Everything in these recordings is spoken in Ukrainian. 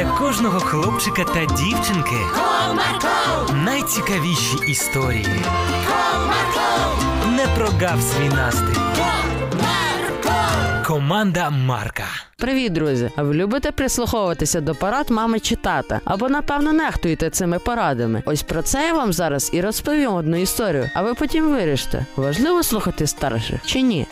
для кожного хлопчика та дівчинки Comarco, найцікавіші історії. Comarco, Не прогав свій настрій. Comarco. Команда Марка. Привіт, друзі! А ви любите прислуховуватися до порад мами чи тата? Або напевно нехтуєте цими порадами? Ось про це я вам зараз і розповім одну історію, а ви потім вирішите, важливо слухати старших чи ні.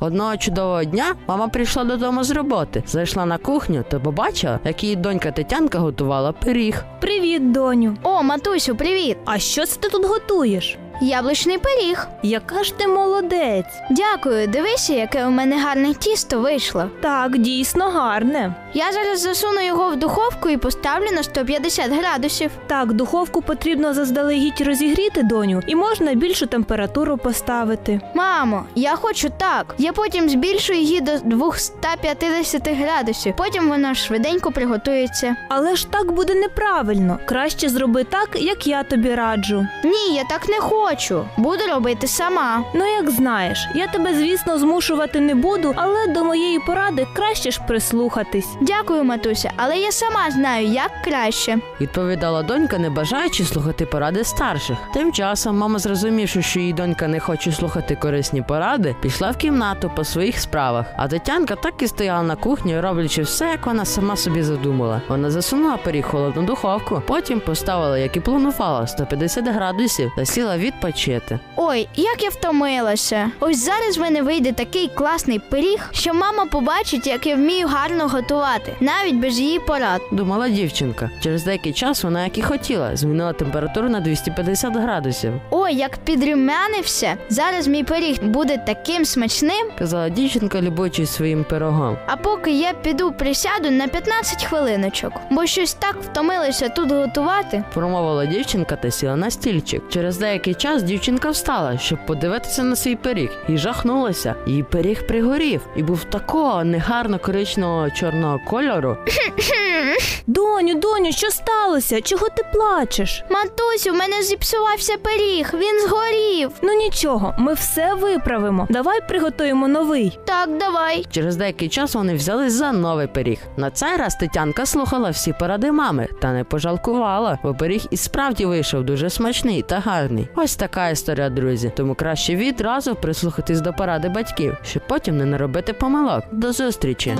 Одного чудового дня мама прийшла додому з роботи, зайшла на кухню та побачила, як її донька Тетянка готувала пиріг. Привіт, доню. О, матусю, привіт! А що це ти тут готуєш? Яблучний пиріг. Яка ж ти молодець? Дякую, дивися, яке у мене гарне тісто вийшло. Так, дійсно гарне. Я зараз засуну його в духовку і поставлю на 150 градусів. Так, духовку потрібно заздалегідь розігріти, доню, і можна більшу температуру поставити. Мамо, я хочу так. Я потім збільшую її до 250 градусів. Потім вона швиденько приготується. Але ж так буде неправильно. Краще зроби так, як я тобі раджу. Ні, я так не хочу. Буду робити сама. Ну, як знаєш, я тебе, звісно, змушувати не буду, але до моєї поради краще ж прислухатись. Дякую, матуся, але я сама знаю, як краще. Відповідала донька, не бажаючи слухати поради старших. Тим часом мама, зрозумівши, що її донька не хоче слухати корисні поради, пішла в кімнату по своїх справах. А Тетянка так і стояла на кухні, роблячи все, як вона сама собі задумала. Вона засунула пиріг холодну духовку, потім поставила, як і планувала, 150 градусів та сіла відпочити. Ой, як я втомилася. Ось зараз в мене вийде такий класний пиріг, що мама побачить, як я вмію гарно готувати, навіть без її порад. Думала дівчинка. Через деякий час вона, як і хотіла, змінила температуру на 250 градусів. Ой, як підрумянився. Зараз мій пиріг буде таким смачним. Казала дівчинка, любуючись своїм пирогом. А поки я піду присяду на 15 хвилиночок, бо щось так втомилася тут готувати. Промовила дівчинка та сіла на стільчик. Через деякий час дівчинка встала, щоб подивитися на свій пиріг, і жахнулася. Її пиріг пригорів і був такого негарно коричневого чорного кольору. Доню, доню, що сталося? Чого ти плачеш? Матусю, в мене зіпсувався пиріг, він згорів. Ну нічого, ми все виправимо. Давай приготуємо новий. Так, давай. Через деякий час вони взялись за новий пиріг. На цей раз Тетянка слухала всі поради мами та не пожалкувала, бо пиріг і справді вийшов дуже смачний та гарний. Ось така історія, друзі. Тому краще відразу прислухатись до поради батьків, щоб потім не наробити помилок. До зустрічі!